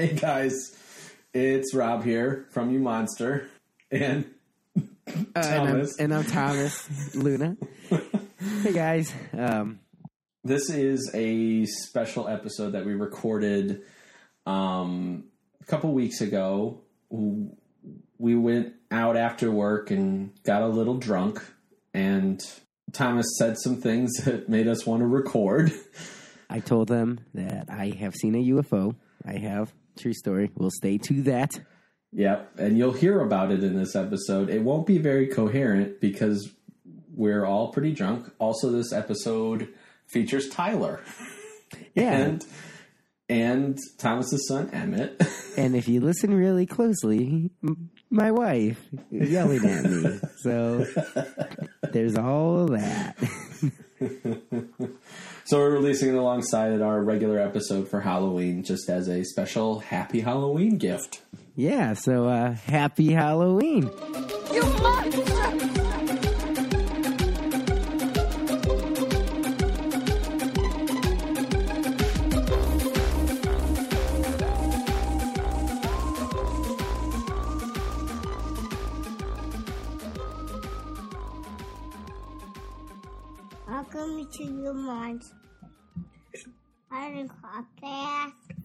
Hey guys, it's Rob here from You Monster and Uh, and, I'm, Thomas. and I'm Thomas Luna. hey guys, um, This is a special episode that we recorded um, a couple weeks ago. We went out after work and got a little drunk, and Thomas said some things that made us want to record. I told them that I have seen a UFO. I have true story. We'll stay to that. Yep, and you'll hear about it in this episode. It won't be very coherent because we're all pretty drunk. Also, this episode features Tyler Yeah, and and Thomas's son Emmett. and if you listen really closely, my wife is yelling at me. So there's all of that. so we're releasing it alongside our regular episode for Halloween, just as a special Happy Halloween gift. Yeah. So uh, happy Halloween. You monster!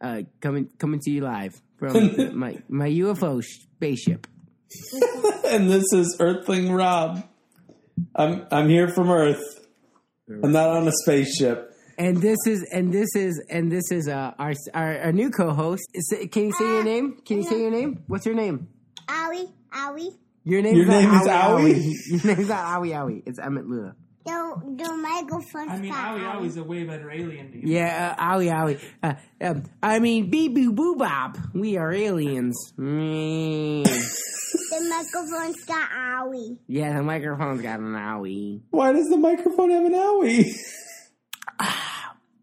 uh, coming coming to you live from my my UFO spaceship. and this is Earthling Rob. I'm I'm here from Earth. I'm not on a spaceship. And this is and this is and this is uh, our, our our new co-host. Is Can you say your name? Can you say your name? What's your name? Owie, owie. Your name Your is not name is Owie. Owie? Your name is not Owie Owie. It's Emmett Luna. The, the microphone I mean, stop, Owie Owie's a way better alien name. Yeah, uh, Owie Owie. Uh, um, I mean, Bee Boo Boo Bop. We are aliens. Mm. The microphone's got owie. Yeah, the microphone's got an Owie. Why does the microphone have an owie?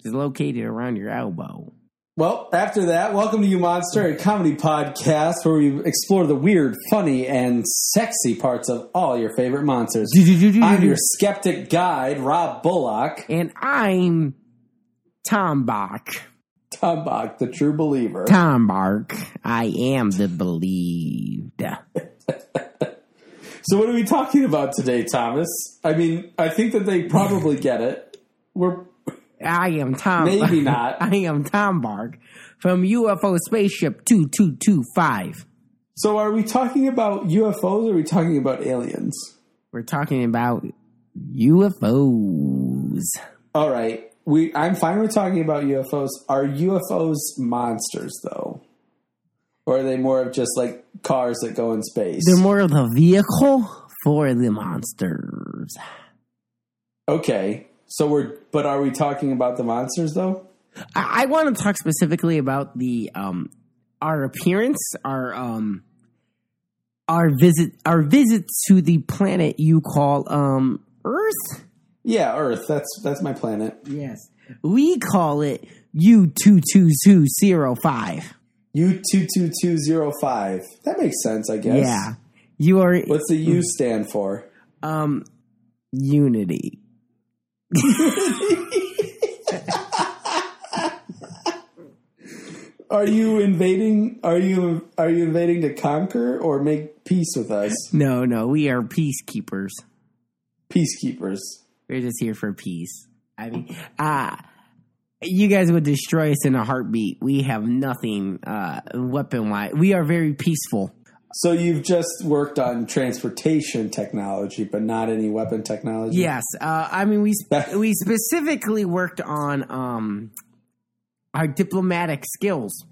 which is located around your elbow. Well, after that, welcome to You Monster, a comedy podcast where we explore the weird, funny, and sexy parts of all your favorite monsters. I'm your skeptic guide, Rob Bullock. And I'm Tom Bark. Tom Bark, the true believer. Tom Bark. I am the believed. So, what are we talking about today, Thomas? I mean, I think that they probably get it. We're I am Tom. Maybe not. I am Tom Bark from UFO Spaceship 2225. so. Are we talking about UFOs? or Are we talking about aliens? We're talking about UFOs. All right, we. I'm fine with talking about UFOs. Are UFOs monsters though, or are they more of just like cars that go in space? They're more of the vehicle for the monsters. okay, so we're. But are we talking about the monsters though? I, I want to talk specifically about the um our appearance, our um our visit our visit to the planet you call um Earth. Yeah, Earth. That's that's my planet. Yes. We call it U two two two zero five. U two two two zero five. That makes sense, I guess. Yeah. You are What's the U stand for? um unity. Are you invading? Are you are you invading to conquer or make peace with us? No, no, we are peacekeepers. Peacekeepers. We're just here for peace. I mean, uh you guys would destroy us in a heartbeat. We have nothing uh, weapon wise. We are very peaceful. So you've just worked on transportation technology, but not any weapon technology. Yes, uh, I mean we sp- we specifically worked on um, our diplomatic skills.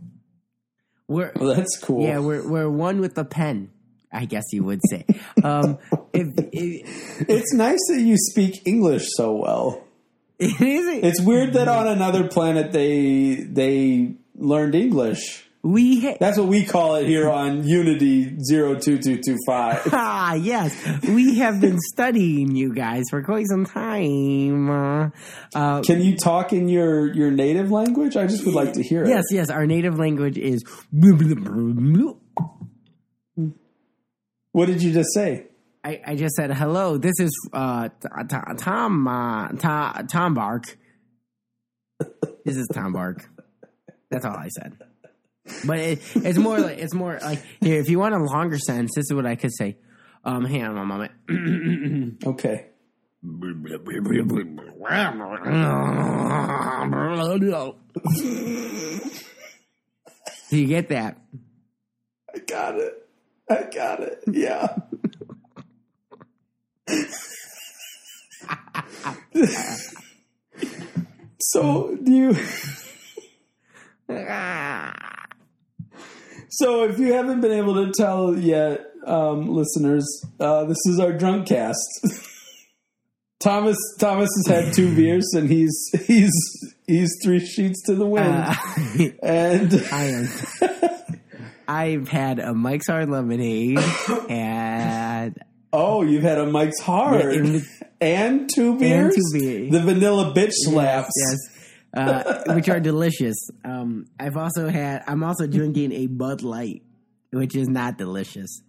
We're Well, that's cool. yeah, we're we're one with the pen. I guess you would say. Um, if, if, It's nice that you speak English so well. it is, It's weird that on another planet they they learned English. We ha- That's what we call it here on Unity 02225. ah yes, we have been studying you guys for quite some time. Uh, uh, Can you talk in your your native language? I just would like to hear yes, it. yes, yes. our native language is. What did you just say? I, I just said hello. This is uh, Tom uh, Tom Tom Bark. This is Tom Bark. That's all I said. But it, it's more like it's more like here. If you want a longer sentence, this is what I could say. Um, hang on a moment. Okay. Do you get that? I got it. I got it. Yeah. so do you So if you haven't been able to tell yet, um, listeners, uh, this is our drunk cast. Thomas Thomas has had two beers and he's he's he's three sheets to the wind. Uh, and I am. I've had a Mike's Hard Lemonade and oh, you've had a Mike's Hard Yeah, and two beers. two beers. The vanilla bitch slaps. yes, uh, which are delicious. Um, I've also had. I'm also drinking a Bud Light, which is not delicious.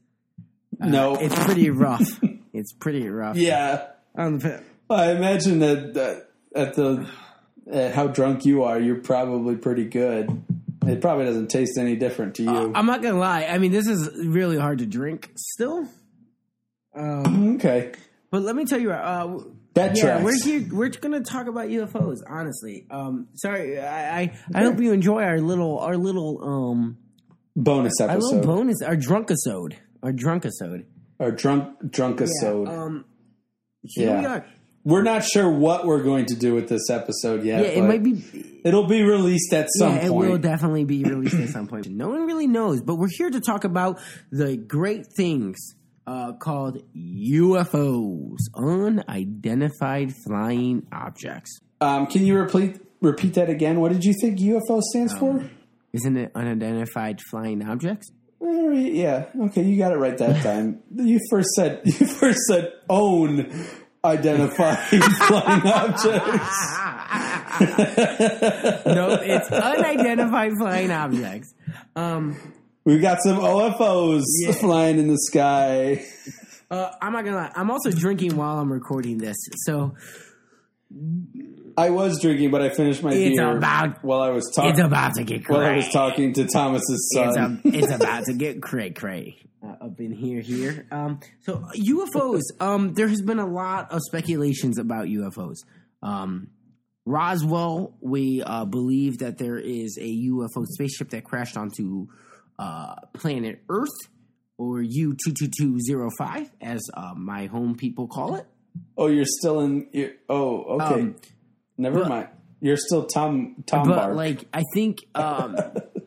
No. It's pretty rough. it's pretty rough. yeah. Um, I imagine that, that at the at how drunk you are, you're probably pretty good. It probably doesn't taste any different to you. I'm not gonna lie. I mean, this is really hard to drink still. Um, okay. but let me tell you, uh, That yeah, tracks. we're here. We're gonna talk about UFOs. Honestly, um, sorry. I, I I hope you enjoy our little our little um Bonus our little episode. bonus our drunkisode our drunkisode. Our drunk drunk episode. Um, here we Yeah. are. We're not sure what we're going to do with this episode yet. Yeah, it might be. It'll be released at some yeah, it will definitely be released at some point. No one really knows, but we're here to talk about the great things uh, called UFOs, unidentified flying objects. um, can you repeat repeat that again? What did you think UFO stands Um, for? Isn't it unidentified flying objects? Uh, yeah. Okay, you got it right that time. You first said you first said own identified flying objects. no, it's unidentified flying objects. Um, We've got some OFOs flying in the sky. uh, I'm not gonna lie. I'm also drinking while I'm recording this, so I was drinking, but I finished my It's beer about- while I was talking. it's about to get while I was talking to Thomas's It's, son. a, it's about to get cray cray uh, up in here. Here, um, so UFOs. Um, there has been a lot of speculations about UFOs. Um, Roswell, we uh, believe that there is a UFO spaceship that crashed onto uh, planet Earth, or U two two two zero five, as uh, my home people call it. oh, you're still in. You're, oh, okay. Um, Never but- mind. You're still Tom Tom but Bark. like I think um,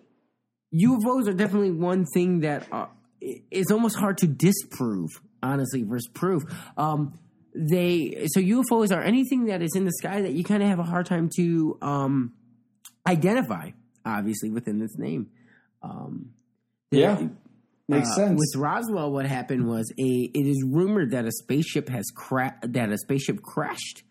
UFOs are definitely one thing that uh, it's almost hard to disprove, honestly, versus proof. Um, they so UFOs are anything that is in the sky that you kind of have a hard time to um, identify, obviously within its name. Um, yeah, makes uh, sense. With Roswell, what happened was a. It is rumored that a spaceship has cra- that a spaceship crashed,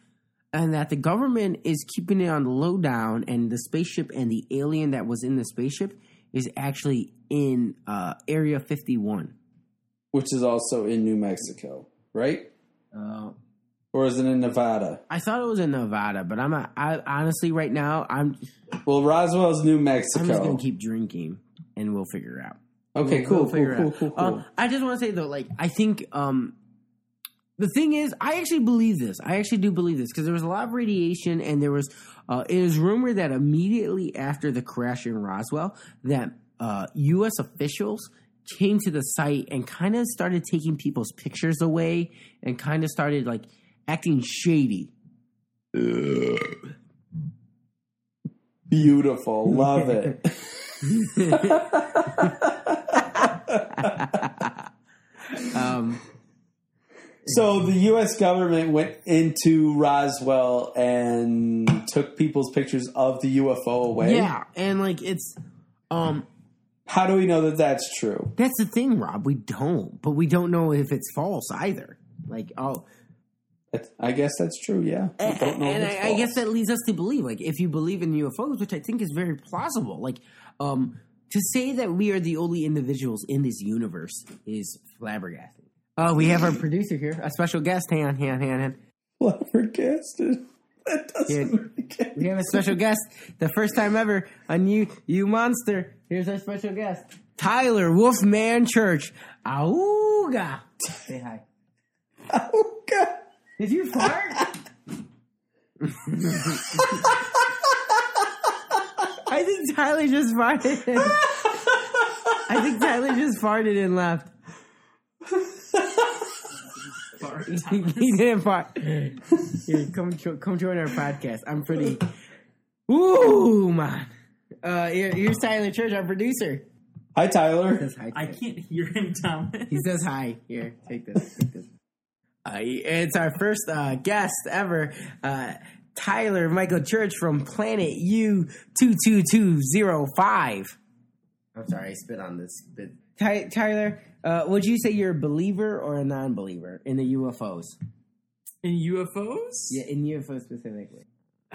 and that the government is keeping it on the lowdown, and the spaceship and the alien that was in the spaceship is actually in uh, Area Fifty One. Which is also in New Mexico, right? Uh, Or is it in Nevada? I thought it was in Nevada, but I'm not, I honestly right now I'm Well, Roswell's New Mexico. I'm just gonna keep drinking, and we'll figure it out. Okay, We'll- cool, we'll cool, figure it cool, out. cool, cool. Uh, I just want to say though, like I think um, the thing is, I actually believe this. I actually do believe this because there was a lot of radiation, and there was. Uh, it is rumored that immediately after the crash in Roswell, that uh, U.S. officials came to the site and kind of started taking people's pictures away, and kind of started like acting shady. Beautiful. Love it. Um, So the U.S. government went into Roswell and took people's pictures of the UFO away. yeah, and like it's. Um, How do we know that that's true? That's the thing, Rob. We don't, but we don't know if it's false either. Like, oh, That's- I guess that's true. Yeah, and, and I, I guess that leads us to believe, like, if you believe in UFOs, which I think is very plausible, like, um, to say that we are the only individuals in this universe is flabbergasting. Oh, we have our producer here, a special guest. Hang on, hang on, hang on. flabbergasted. That doesn't Yeah. make We have a special guest, the first time ever on you, you monster. Here's our special guest, Tyler Wolfman Church. Auga. Say hi. God! Did you fart? I think Tyler just farted. I think Tyler just farted and left. he didn't fart. Here, come come join our podcast. I'm pretty. Ooh man. Uh, here, here's Tyler Church, our producer. Hi, Tyler. Says hi. I Tyler. can't hear him, Thomas. He says hi. Here, take this. Take this. Uh, it's our first uh, guest ever, uh, Tyler Michael Church from Planet U two two two zero five. I'm sorry, I spit on this. Bit. Ty- Tyler, uh, would you say you're a believer or a non-believer in the UFOs? In UFOs? Yeah, in UFOs specifically.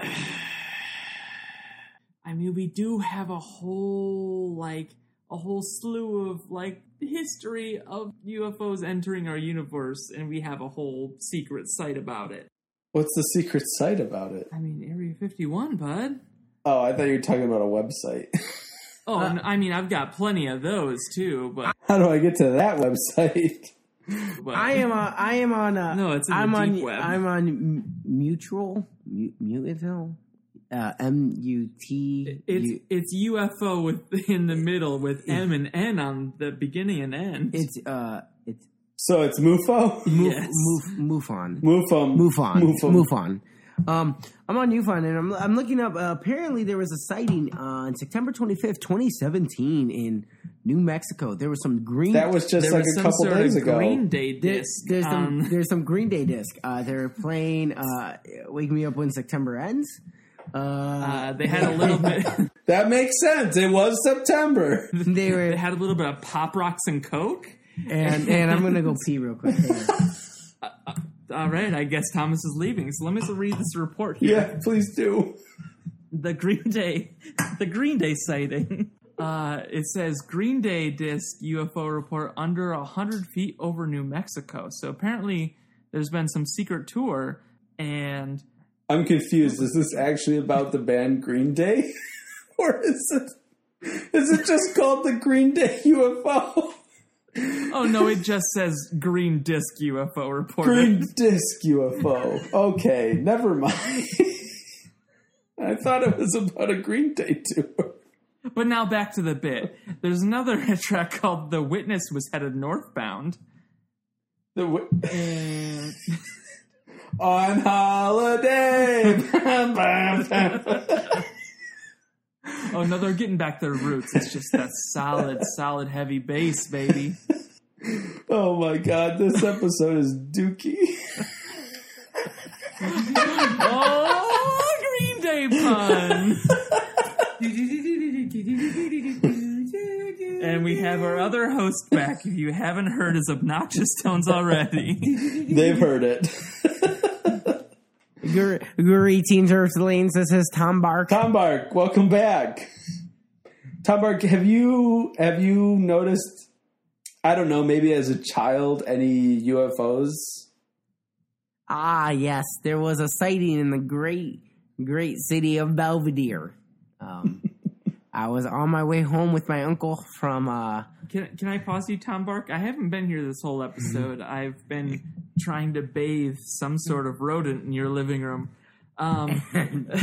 I mean, we do have a whole, like, a whole slew of, like, history of UFOs entering our universe, and we have a whole secret site about it. What's the secret site about it? I mean, Area 51, bud. Oh, I thought you were talking about a website. Oh, Uh, I mean, I've got plenty of those, too, but. How do I get to that website? but I am on. I am on. Uh, No, it's in I'm on. deep web. I'm on M- Mutual. Mu- Mutual. Uh, M U T. It's it's UFO with in the middle with M and N on the beginning and end. It's uh. It's So it's MUFO. Move, Yes. move, MUFON. MUFON. MUFON. MUFON. MUFON. Um, I'm on MUFON and I'm, I'm looking up. Uh, apparently, there was a sighting on September 25th, 2017, in New Mexico. There was some green. That was just like was a couple days ago. Green Day There- disc. there's some um, there's some Green Day disc. Uh, they're playing uh, "Wake Me Up When September Ends." Uh, uh, they had a little bit. That makes sense. It was September. they They were had a little bit of pop rocks and coke. And and I'm gonna go pee real quick. Hang on. All right, I guess Thomas is leaving. So let me read this report here. Yeah, please do. The Green Day, the Green Day sighting. Uh, it says Green Day disc UFO report under hundred feet over New Mexico. So apparently, there's been some secret tour, and I'm confused. Is this actually about the band Green Day? or is it is it just called the Green Day UFO? Oh no, it just says Green Disc UFO report. Green Disc UFO. Okay, never mind. I thought it was about a Green Day tour. But now back to the bit. There's another track called "The Witness Was Headed Northbound." The w- And on holiday. Oh no, they're getting back their roots. It's just that solid, solid, heavy bass, baby. Oh my god, this episode is dookie. Oh, Green Day pun. And we have our other host back. If you haven't heard his obnoxious tones already, They've heard it. Gr- Greetings, Earthlings. This is Tom Bark. Tom Bark, welcome back. Tom Bark, have you have you noticed? I don't know, maybe as a child, any UFOs? Ah, yes, there was a sighting in the great, great city of Belvedere. Um, I was on my way home with my uncle from. Uh, can, can I pause you, Tom Bark? I haven't been here this whole episode. I've been trying to bathe some sort of rodent in your living room. Um,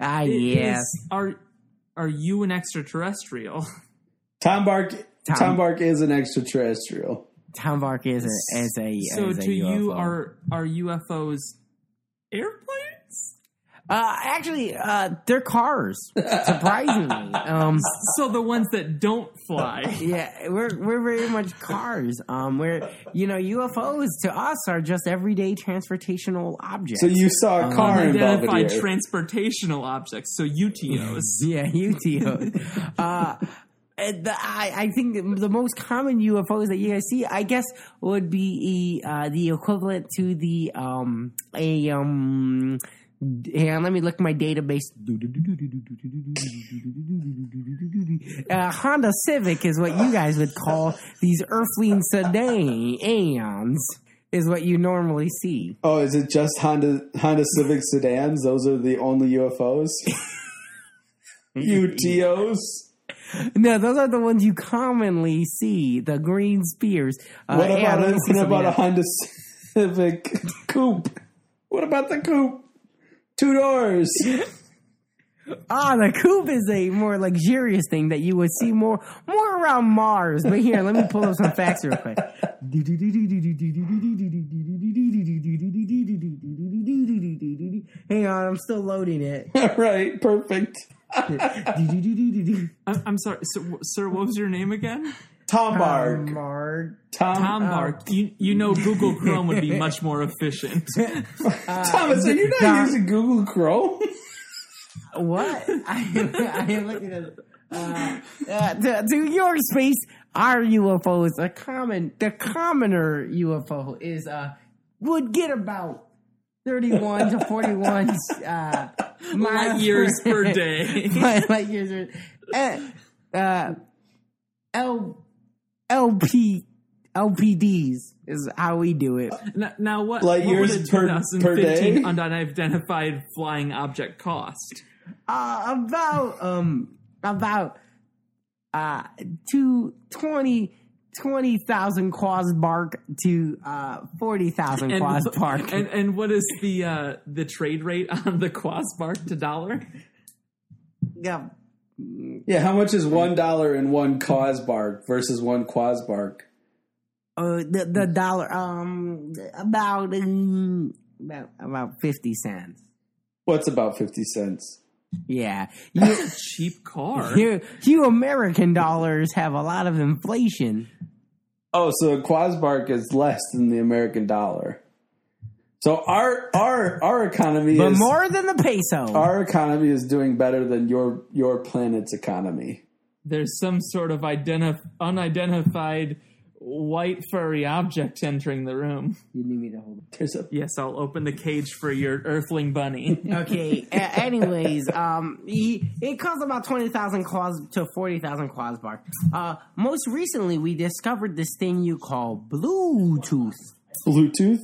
Ah, yes. is- are are you an extraterrestrial? Tom Bark. Tom, Tom- Bark is an extraterrestrial. Tom Bark is a is a So is a to you, are are UFOs airplanes? uh actually uh they're cars surprisingly um So the ones that don't fly. yeah we're we're very much cars um we're you know UFOs to us are just everyday transportational objects So you saw a car in Unidentified Belvedere. transportational objects, so UTOs. yeah UTO uh and the, I, I think the most common UFOs that you guys see, I guess, would be uh, the equivalent to the um a um. Hang on, let me look at my database. Uh, Honda Civic is what you guys would call these Earthling sedans. Is what you normally see. Oh, is it just Honda Honda Civic sedans? Those are the only UFOs. UTOs. No, those are the ones you commonly see. The green spears. Uh, What about a, what about a. Honda Civic coupe? What about the coupe? Two doors. Ah, the coupe is a more luxurious thing that you would see more more around Mars. But here, let me pull up some facts real quick. Hang on, I'm still loading it. All right, perfect. I'm, I'm sorry, sir, sir. What was your name again? Tom Bark. Mark. Tom, Tom Bark. You you know Google Chrome would be much more efficient. Thomas, are you not Tom- using Google Chrome? What? I am, I am looking at uh, uh, to, to your space. Our UFO is a common. The commoner UFO is uh would get about thirty-one to forty-one uh, Light years per day. light, light years. per- Uh, uh, L LP LPDs is how we do it. Now, now what? Light what years a per- per day? 2015 unidentified flying object cost? Uh, about um about uh two twenty twenty thousand quas bark to uh forty thousand quas bark. and and what is the uh, the trade rate on the Quasbark to dollar? yeah. Yeah, how much is one dollar in one Cosbark versus one Quasbark? Uh, the the dollar um about um, about about fifty cents. What's about fifty cents? Yeah, you Cheap car. you, you American dollars have a lot of inflation. Oh, so a Quasbark is less than the American dollar. So our our our economy But is more than the peso. our economy is doing better than your your planet's economy. There's some sort of identif- unidentified white furry object entering the room. you need me to hold There's a Yes, I'll open the cage for your Earthling bunny. Okay. a- anyways, um, he, it costs about twenty thousand quas to forty thousand quas bar. Uh, most recently, we discovered this thing you call Bluetooth. Bluetooth.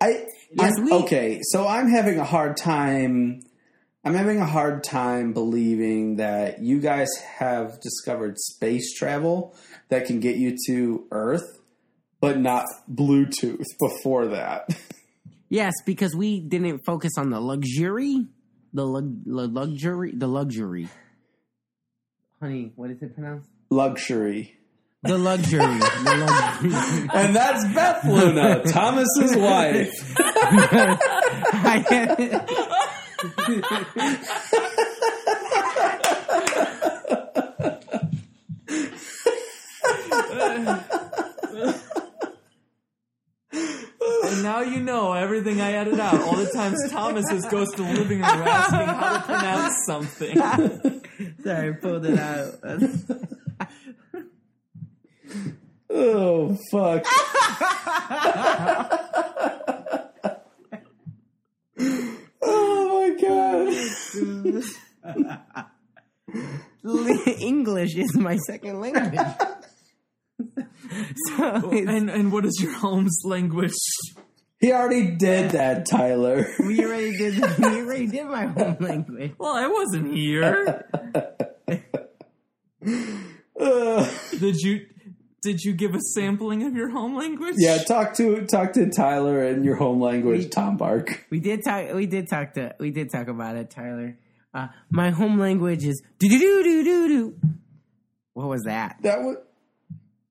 I Yes, I'm- we- okay. So I'm having a hard time. I'm having a hard time believing that you guys have discovered space travel that can get you to Earth, but not Bluetooth before that. Yes, because we didn't focus on the luxury, the lug, the luxury, the luxury. Honey, what is it pronounced? Luxury. The luxury. the luxury. And that's Beth Luna, Thomas's wife. and now you know everything I edited out. All the times Thomas goes to the living room asking how to pronounce something. Sorry, pulled it out. Oh fuck. oh my god. English is my second language. so And and what is your home's language? He already did that, Tyler. we already did. We already did my home language. Well, I wasn't here. Did you Did you give a sampling of your home language? Yeah, talk to talk to Tyler in your home language, Tom Bark. We did talk. We did talk to. We did talk about it, Tyler. Uh, my home language is do do do do do do. What was that? That was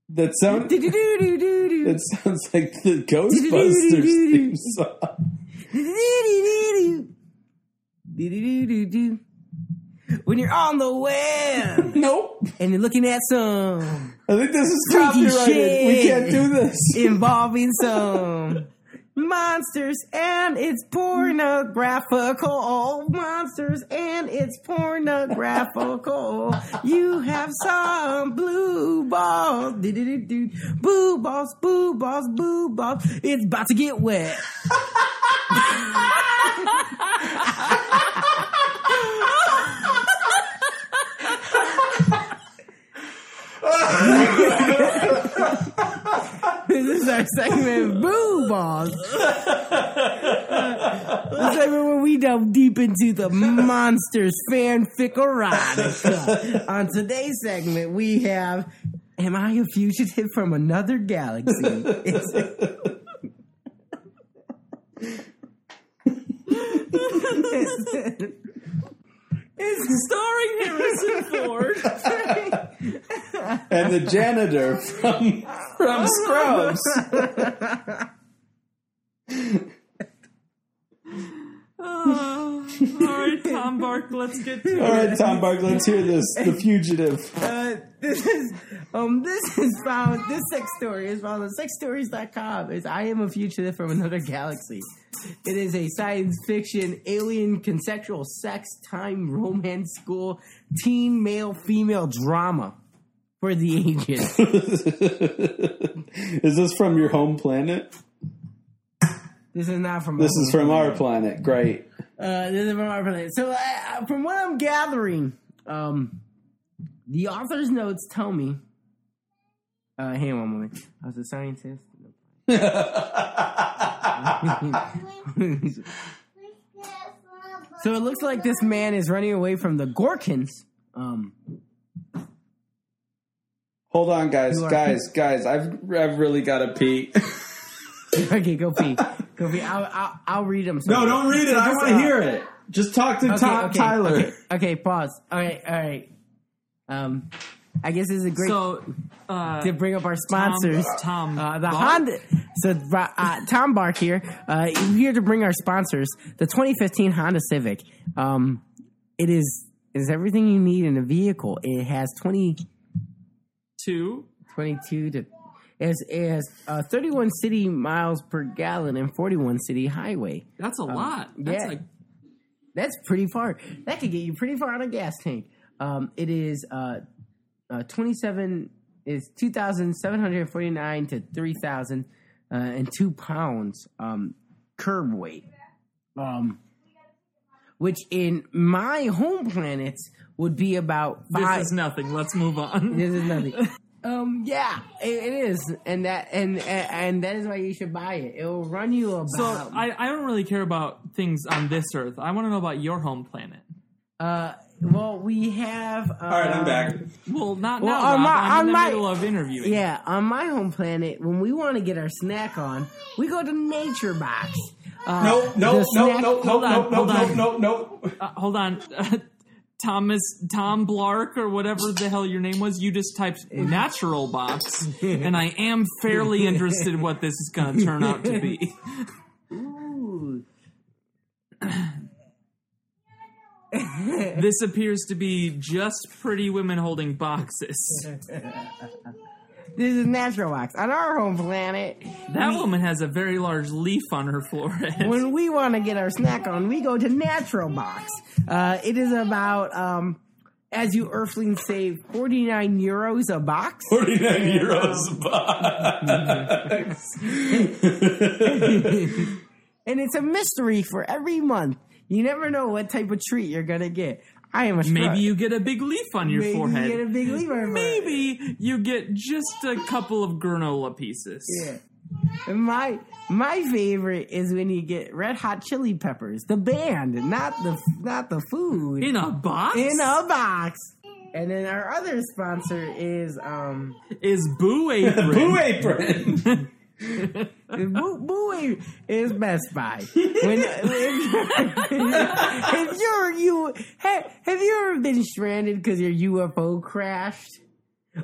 that sound. Do do do do do do. It sounds like the Ghostbusters theme song. When you're on the web Nope. and you're looking at some I think this is copyrighted. We can't do this. involving some monsters and it's pornographical. Monsters and it's pornographical. You have some blue balls. Boo balls boo balls boo balls. It's about to get wet this is our segment boo balls the segment where we delve deep into the monsters fanfic erotica. On today's segment, we have Am I a fugitive from another galaxy? It's starring Harrison Ford. And the janitor from from Scrubs. All right, Tom Bark, let's get to All it. right, Tom Bark, let's hear this. The fugitive. uh, this is um this is found this sex story is found on sexstories.com. It's I am a fugitive from another galaxy. It is a science fiction alien consensual sex time romance school teen male female drama for the ages. Is this from your home planet? This is not from This is from our planet. Great. Uh, this is from our planet. So, uh, from what I'm gathering, um, the author's notes tell me. Uh, hang on one moment. I was a scientist. so it looks like this man is running away from the Gorkins. Um, Hold on, guys, guys, guys. I've I've really got to pee. okay, go pee. Go pee. I'll, I'll, I'll read them. no, don't read it. I want to uh, hear it. Just talk to Okay, Tom okay, Tyler. Okay, okay, pause. All right, all right. Um, I guess this is a great So, uh, to bring up our sponsors. Tom, uh, the Bark? Honda. So uh, Tom Bark here. Uh, here to bring our sponsors. The 2015 Honda Civic. Um, it is it is everything you need in a vehicle. It has 20, two. 22 to. It has uh, 31 city miles per gallon and 41 city highway. That's a lot. That's yeah. like That's pretty far. That could get you pretty far on a gas tank. Um, it is uh, uh, 27 is 2,749 to 3,000 uh, and two pounds um, curb weight. Um, which in my home planets would be about five. this is nothing. Let's move on. This is nothing. um, yeah, it, it is, and that and, and and that is why you should buy it. It will run you about. So I, I don't really care about things on this Earth. I want to know about your home planet. uh, well, we have. Uh, All right, I'm back. Well, not Well, now, on Rob. my- I'm on in the my- middle of interviewing. Yeah, on my home planet, when we want to get our snack on, we go to Nature Box. Uh, No, no, the no, snack- no, no, Hold on, no, no, hold no, on. no, no. Uh, hold on. Thomas Tom Blark or whatever the hell your name was, you just typed natural box, and I am fairly interested in what this is going to turn out to be. Ooh. This appears to be just pretty women holding boxes. This is Natural Box. On our home planet, That woman has a very large leaf on her forehead. when we want to get our snack on, we go to Natural Box. Uh, it is about, um, as you Earthlings say, 49 euros a box. 49 euros a box. and it's a mystery for every month. You never know what type of treat you're going to get. I am a Maybe you get a big leaf on your Maybe you forehead. get a big leaf on your forehead. Maybe you get just a couple of granola pieces. Yeah. My my favorite is when you get red hot chili peppers, the band, not the not the food, In a box? in a box. And then our other sponsor is um Is Boo Apron. Boo apron. Boo is Best Buy. When if, if you're you have, have you ever been stranded because your UFO crashed,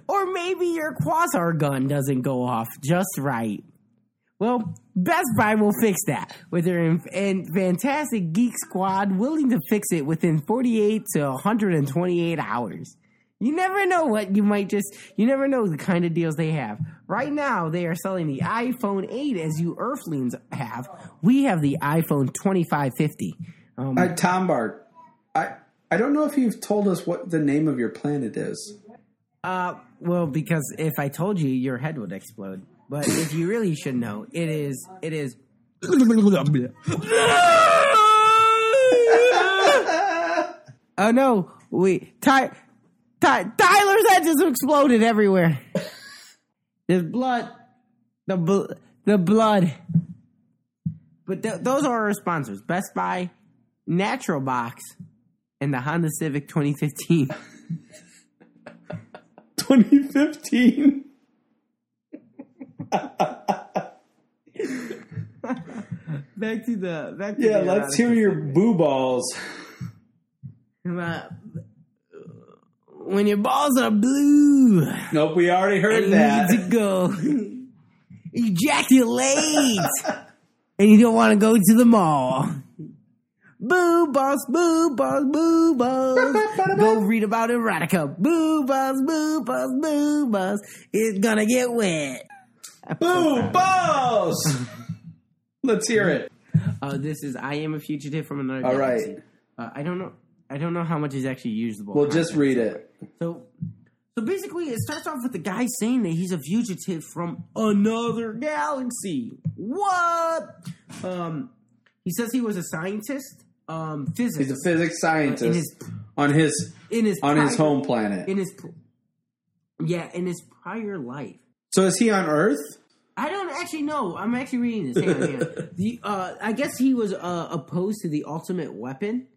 or maybe your quasar gun doesn't go off just right? Well, Best Buy will fix that with their in- and fantastic geek squad willing to fix it within 48 to 128 hours. You never know what you might just, you never know the kind of deals they have. Right now, they are selling the iPhone 8 as you Earthlings have. We have the iPhone 2550. Um, uh, Tom Bart, I I don't know if you've told us what the name of your planet is. uh, well, because if I told you, your head would explode. But if you really should know, it is, it is. oh no, we, Ty, Ty, Tyler's head just exploded everywhere. There's blood. The bl- the blood. But th- those are our sponsors: Best Buy, Natural Box, and the Honda Civic 2015. 2015. back to the back. To Yeah, the let's hear your boo balls. Uh, when your balls are blue Nope, we already heard and that. you need to go ejaculate, and you don't want to go to the mall. Boo balls, boo balls, boo balls. Go read about erotica. Boo balls, boo balls, boo balls. It's gonna get wet. Boo balls. Let's hear it. Uh, this is I am a fugitive from another All galaxy. right. Uh, I don't know. I don't know how much is actually usable. Well, just content. read it. So, so basically, it starts off with the guy saying that he's a fugitive from another galaxy. What? Um, he says he was a scientist, um, physics. He's a physics scientist in his on his in his on his home planet. in his yeah in his prior life. So is he on Earth? I don't actually know. I'm actually reading this. Hang on, hang on. The uh, I guess he was uh, opposed to the ultimate weapon.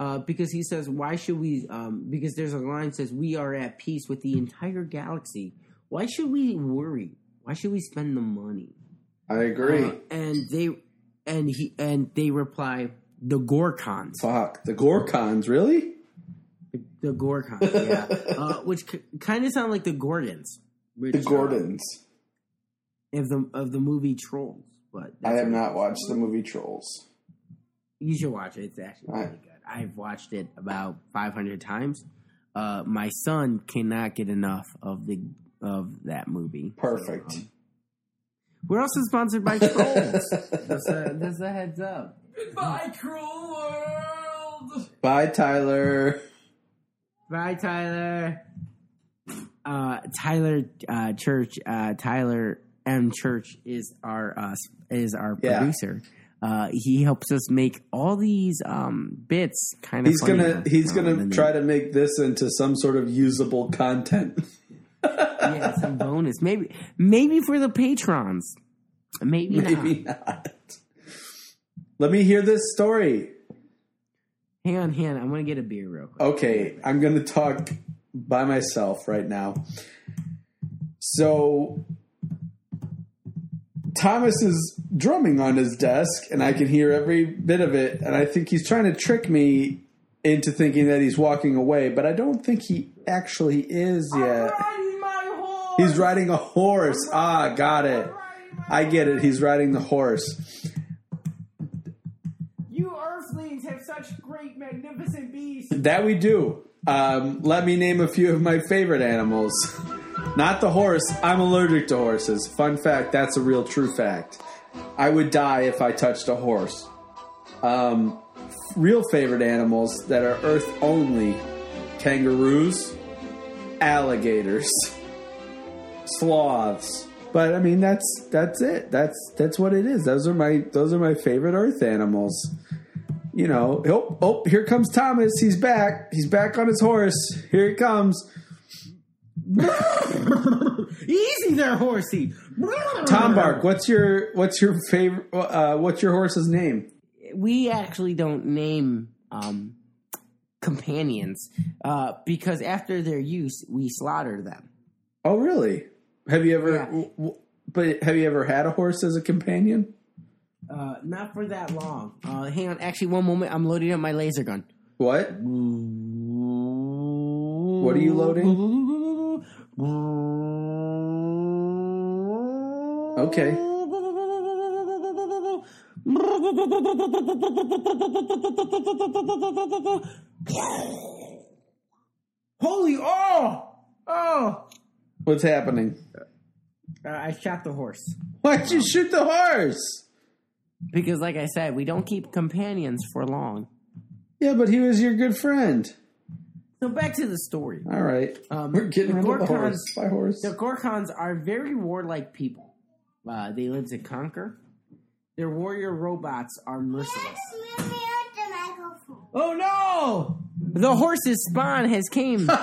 Uh, because he says, why should we? Um, because there's a line that says, we are at peace with the entire galaxy. Why should we worry? Why should we spend the money? I agree. Uh, and they, and he, and they reply, the Gorkons, Fuck the Gorkons, really? the Gorkons, yeah, uh, which c- kind of sound like the Gordons, which, The uh, Gordons. of the of the movie Trolls. But I have not watched the movie Trolls. You should watch it. It's actually really Alright. good. I've watched it about 500 times. Uh, my son cannot get enough of the of that movie. Perfect. So, um, we're also sponsored by Trolls. just, a, just a heads up. Goodbye, cruel world. Bye, Tyler. Bye, Tyler. Uh, Tyler uh, Church. Uh, Tyler M. Church is our uh, is our Yeah. producer. Uh, he helps us make all these um, bits kind of. He's gonna he's gonna try to make this into some sort of usable content. yeah, some bonus. Maybe maybe for the patrons. Maybe, Maybe not. not. Let me hear this story. Hang on, hang on. I'm gonna get a beer real quick. Okay, I'm going to talk by myself right now. So Thomas is drumming on his desk, and I can hear every bit of it. And I think he's trying to trick me into thinking that he's walking away, but I don't think he actually is yet. He's riding a horse. Ah, got it. I get it. He's riding the horse. You Earthlings have such great, magnificent beasts. That we do. Um, let me name a few of my favorite animals. Not the horse. I'm allergic to horses. Fun fact that's a real true fact. I would die if I touched a horse. Um, real favorite animals that are earth only kangaroos, alligators, sloths. But I mean that's that's it. That's that's what it is. Those are my those are my favorite earth animals you know, oh, oh, here comes Thomas. He's back. He's back on his horse. Here he comes. Easy there, horsey. Tom Bark, what's your what's your favorite? Uh, what's your horse's name? We actually don't name um, companions uh, because after their use, we slaughter them. Oh, really? Have you ever? Yeah. w- w- But have you ever had a horse as a companion? Uh, not for that long. Uh, hang on, actually, one moment. I'm loading up my laser gun. What? What are you Okay. Holy oh oh! What's happening? Uh, I shot the horse Why'd you shoot the horse? because, like I said, we don't keep companions for long. Yeah, but he was your good friend. So back to the story. All right, Um, we're getting the rid of the horse. By horse. The Gorkons are very warlike people. Uh, they live to conquer. Their warrior robots are merciless. Mute the microphone. Oh no! The horse's spawn has came to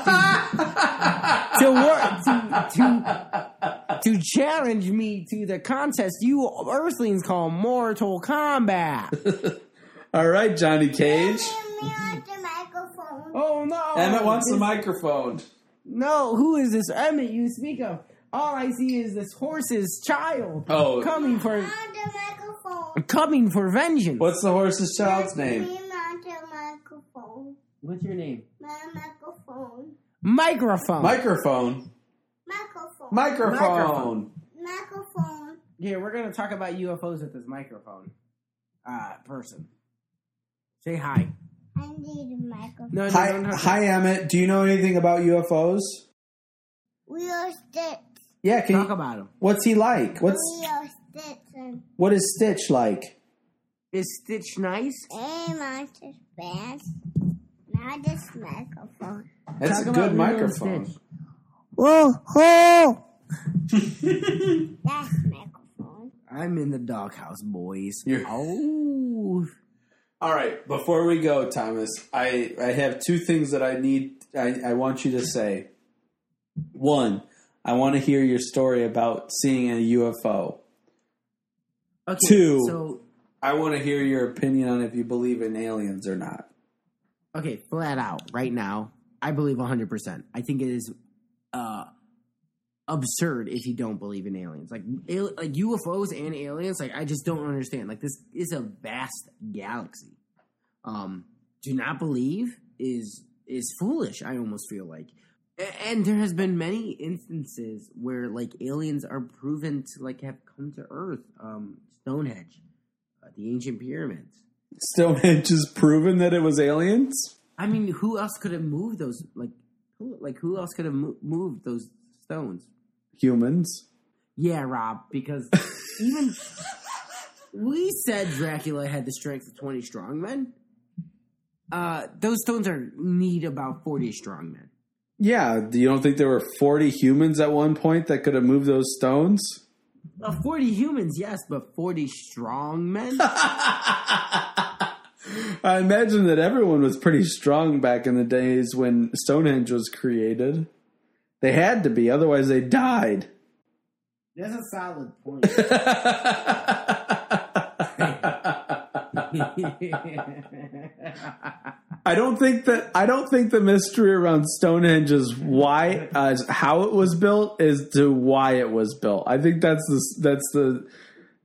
war- to, to to challenge me to the contest you Earthlings call Mortal Kombat. All right, Johnny Cage. Mute. Oh no! Emmett wants the microphone. No, who is this Emmett you speak of? All I see is this horse's child Oh. coming for Mute the microphone. coming for vengeance. What's the horse's child's name? Mute the microphone. What's your name? My microphone. Microphone. Microphone. Microphone. Microphone. microphone. Here, we're gonna talk about UFOs with this microphone. Uh, person. Say hi. I need a microphone. No, no, Hi, don't have to- hi, Emmett. Do you know anything about UFOs? We are sticks. Yeah, can you Talk you, about him. what's he like? What's We are sticks. And what is Stitch like? Is Stitch nice? hey, monsters fans. Now this microphone. That's Talk a good microphone. Whoa, whoa. That's microphone. I'm in the doghouse, boys. You're- Oh, All right, before we go, Thomas, I, I have two things that I need I, I want you to say. One, I want to hear your story about seeing a UFO. okay. Two. So, I want to hear your opinion on if you believe in aliens or not. okay, flat out, right now, I believe 100%. I think it is uh, absurd if you don't believe in aliens. Like, al- like UFOs and aliens, like, I just don't understand. Like, this is a vast galaxy. Um, do not believe is is foolish, I almost feel like. A- And there has been many instances where like aliens are proven to like have come to Earth. Um, Stonehenge, uh, the ancient pyramids. Stonehenge has proven that it was aliens? I mean, who else could have moved those? Like, who, like who else could have mo- moved those stones? Humans. Yeah, Rob, because even we said Dracula had the strength of twenty strongmen. Uh, those stones are need about forty strongmen. Yeah, do you don't think there were 40 humans at one point that could have moved those stones? Uh, forty humans, yes, but forty strong men? I imagine that everyone was pretty strong back in the days when Stonehenge was created. They had to be, otherwise they died. That's a solid point. I don't think that I don't think the mystery around Stonehenge is why uh, is how it was built is to why it was built. I think that's the that's the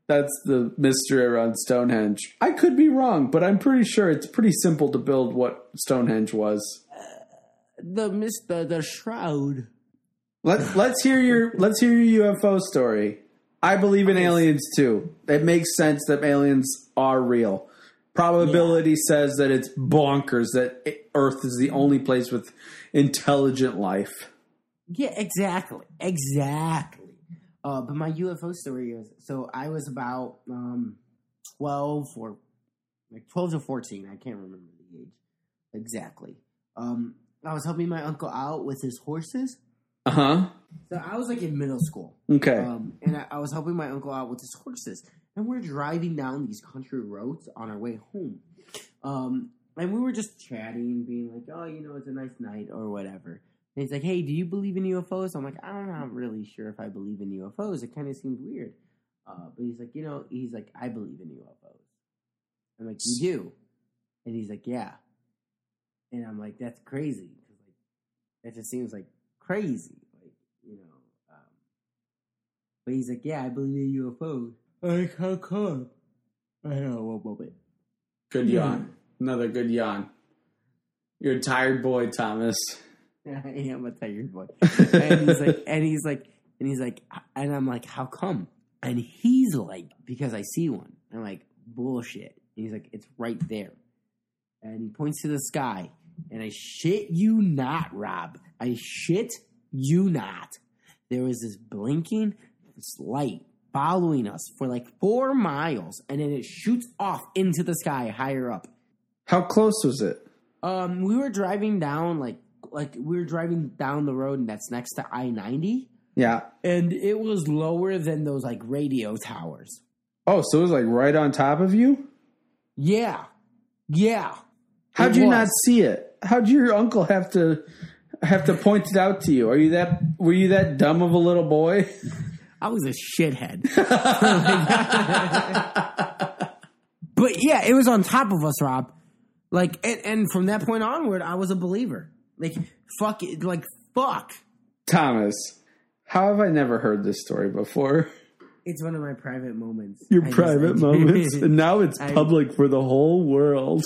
that's the mystery around Stonehenge. I could be wrong, but I'm pretty sure it's pretty simple to build what Stonehenge was. the mis- the, the shroud. Let's let's hear your let's hear your UFO story. I believe in aliens too. It makes sense that aliens are real. Probability says that it's bonkers that Earth is the only place with intelligent life. Yeah, exactly, exactly. Uh, but my UFO story is so I was about um, twelve or like twelve to fourteen. I can't remember the age exactly. Um, I was helping my uncle out with his horses. Uh huh. So I was like in middle school. Okay. Um, and I, I was helping my uncle out with his horses, and we're driving down these country roads on our way home. Um, and we were just chatting, being like, "Oh, you know, it's a nice night or whatever." And he's like, "Hey, do you believe in UFOs?" I'm like, "I'm not really sure if I believe in UFOs. It kind of seems weird." Uh, but he's like, "You know," he's like, "I believe in UFOs." I'm like, "You do?" And he's like, "Yeah." And I'm like, that's crazy. 'Cause, like, that just seems like crazy. Like, you know. Um, but he's like, yeah, I believe in UFOs. Like, how come? I know, one moment. Good Yeah. yawn. Another good yawn. You're a tired boy, Thomas. I am a tired boy. and he's like, and he's like, and he's like, and I'm like, how come? And he's like, because I see one. I'm like, bullshit. And he's like, it's right there. And he points to the sky. And I shit you not, Rob. I shit you not. There was this blinking this light following us for like four miles, and then it shoots off into the sky higher up. How close was it? Um, we were driving down like like we were driving down the road and that's next to I ninety, Yeah. and it was lower than those like radio towers. Oh, so it was like right on top of you? Yeah, yeah. How'd you was. not see it? How'd your uncle have to have to point it out to you? Are you that were you that dumb of a little boy? I was a shithead. but yeah, it was on top of us, Rob. Like, and, and from that point onward, I was a believer. Like, fuck it. Like, fuck. Thomas, how have I never heard this story before? It's one of my private moments. Your I private I- moments, and now it's I- public for the whole world.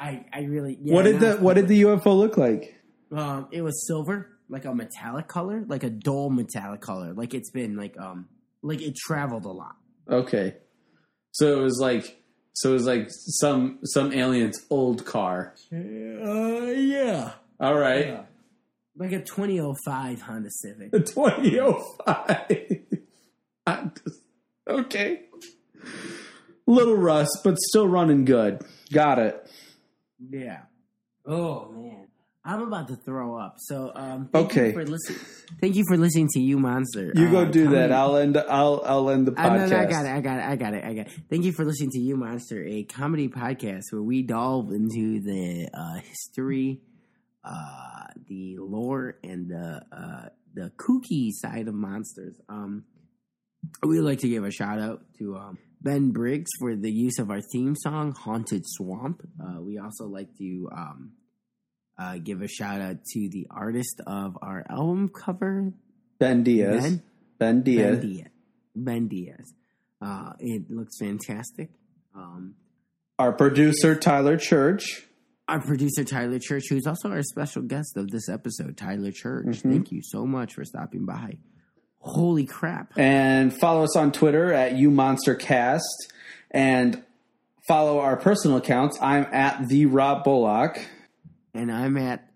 I, I really. Yeah, what did the What did the UFO look like? Um, it was silver, like a metallic color, like a dull metallic color. Like it's been like um, like it traveled a lot. Okay, so it was like so it was like some some alien's old car. Uh, yeah, All right, like a 2005 Honda Civic. oh five. Okay, little rust, but still running good. Got it. Yeah. Oh man, I'm about to throw up. So um, thank Okay. you for listening. Thank you for listening to you, monster. You go Uh, do that. I'll end. I'll I'll end the Uh, podcast. no, no, I got it. I got it. I got it. I got it. Thank you for listening to You Monster, a comedy podcast where we delve into the uh, history, uh, the lore, and the uh, the kooky side of monsters. Um, we like to give a shout out to um, Ben Briggs for the use of our theme song, "Haunted Swamp." Uh, we also like to um, uh, give a shout out to the artist of our album cover, Ben Diaz. Ben? Ben, Diaz. Ben Diaz. Ben Diaz. Uh, it looks fantastic. Um, Our producer Tyler Church. our producer Tyler Church, who's also our special guest of this episode, Tyler Church. Mm-hmm. Thank you so much for stopping by. Holy crap! And follow us on Twitter at UMonsterCast. And follow our personal accounts. I'm at the Rob Bullock. And I'm at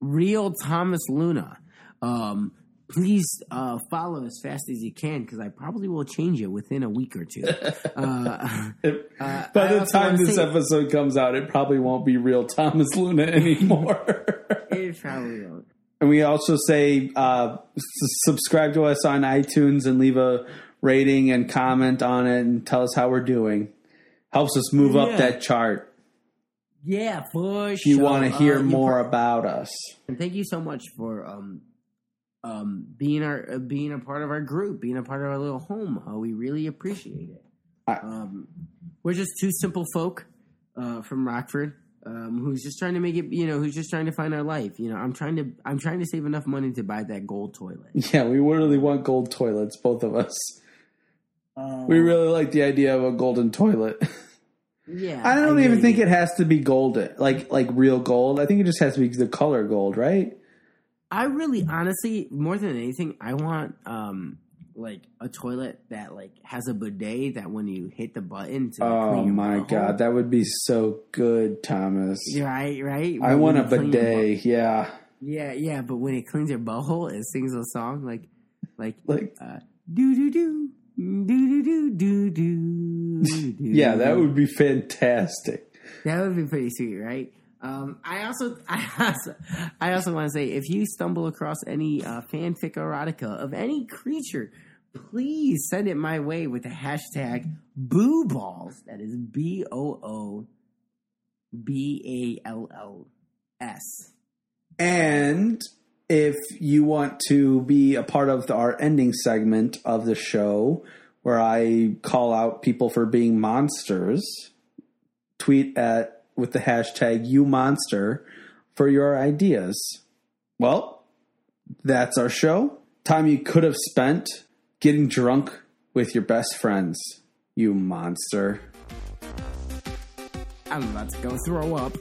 Real Thomas Luna. Um, please uh, follow as fast as you can because I probably will change it within a week or two. uh, By I the time this say- episode comes out, it probably won't be real Thomas Luna anymore. it probably won't. And we also say uh, subscribe to us on iTunes and leave a rating and comment on it and tell us how we're doing. Helps us move up that chart. Yeah, for If you sure. want to hear Uh, more about us. And thank you so much for um um being our uh, being a part of our group, being a part of our little home. Uh, we really appreciate it. Um, we're just two simple folk uh, from Rockford. Um, who's just trying to make it, you know, who's just trying to find our life. You know, I'm trying to, I'm trying to save enough money to buy that gold toilet. Yeah, we really want gold toilets, both of us. Um, We really like the idea of a golden toilet. yeah. I don't really even think do. it has to be golden, like like real gold. I think it just has to be the color gold, right? I really, honestly, more than anything, I want um like a toilet that like has a bidet that when you hit the button to Oh clean my butthole- god, that would be so good, Thomas. Right, right. I want a bidet. Yeah, Yeah, yeah, but when it cleans your butthole, it sings a song like, like, like uh, do do do do do do do do. yeah, that would be fantastic. that would be pretty sweet, right? Um, I also, I also, I also want to say, if you stumble across any uh, fanfic erotica of any creature, please send it my way with the hashtag Boo Balls. That is B O O B A L L S. And if you want to be a part of our ending segment of the show, where I call out people for being monsters, tweet at with the hashtag you monster for your ideas. Well, that's our show. Time you could have spent getting drunk with your best friends, you monster. I'm about to go throw up.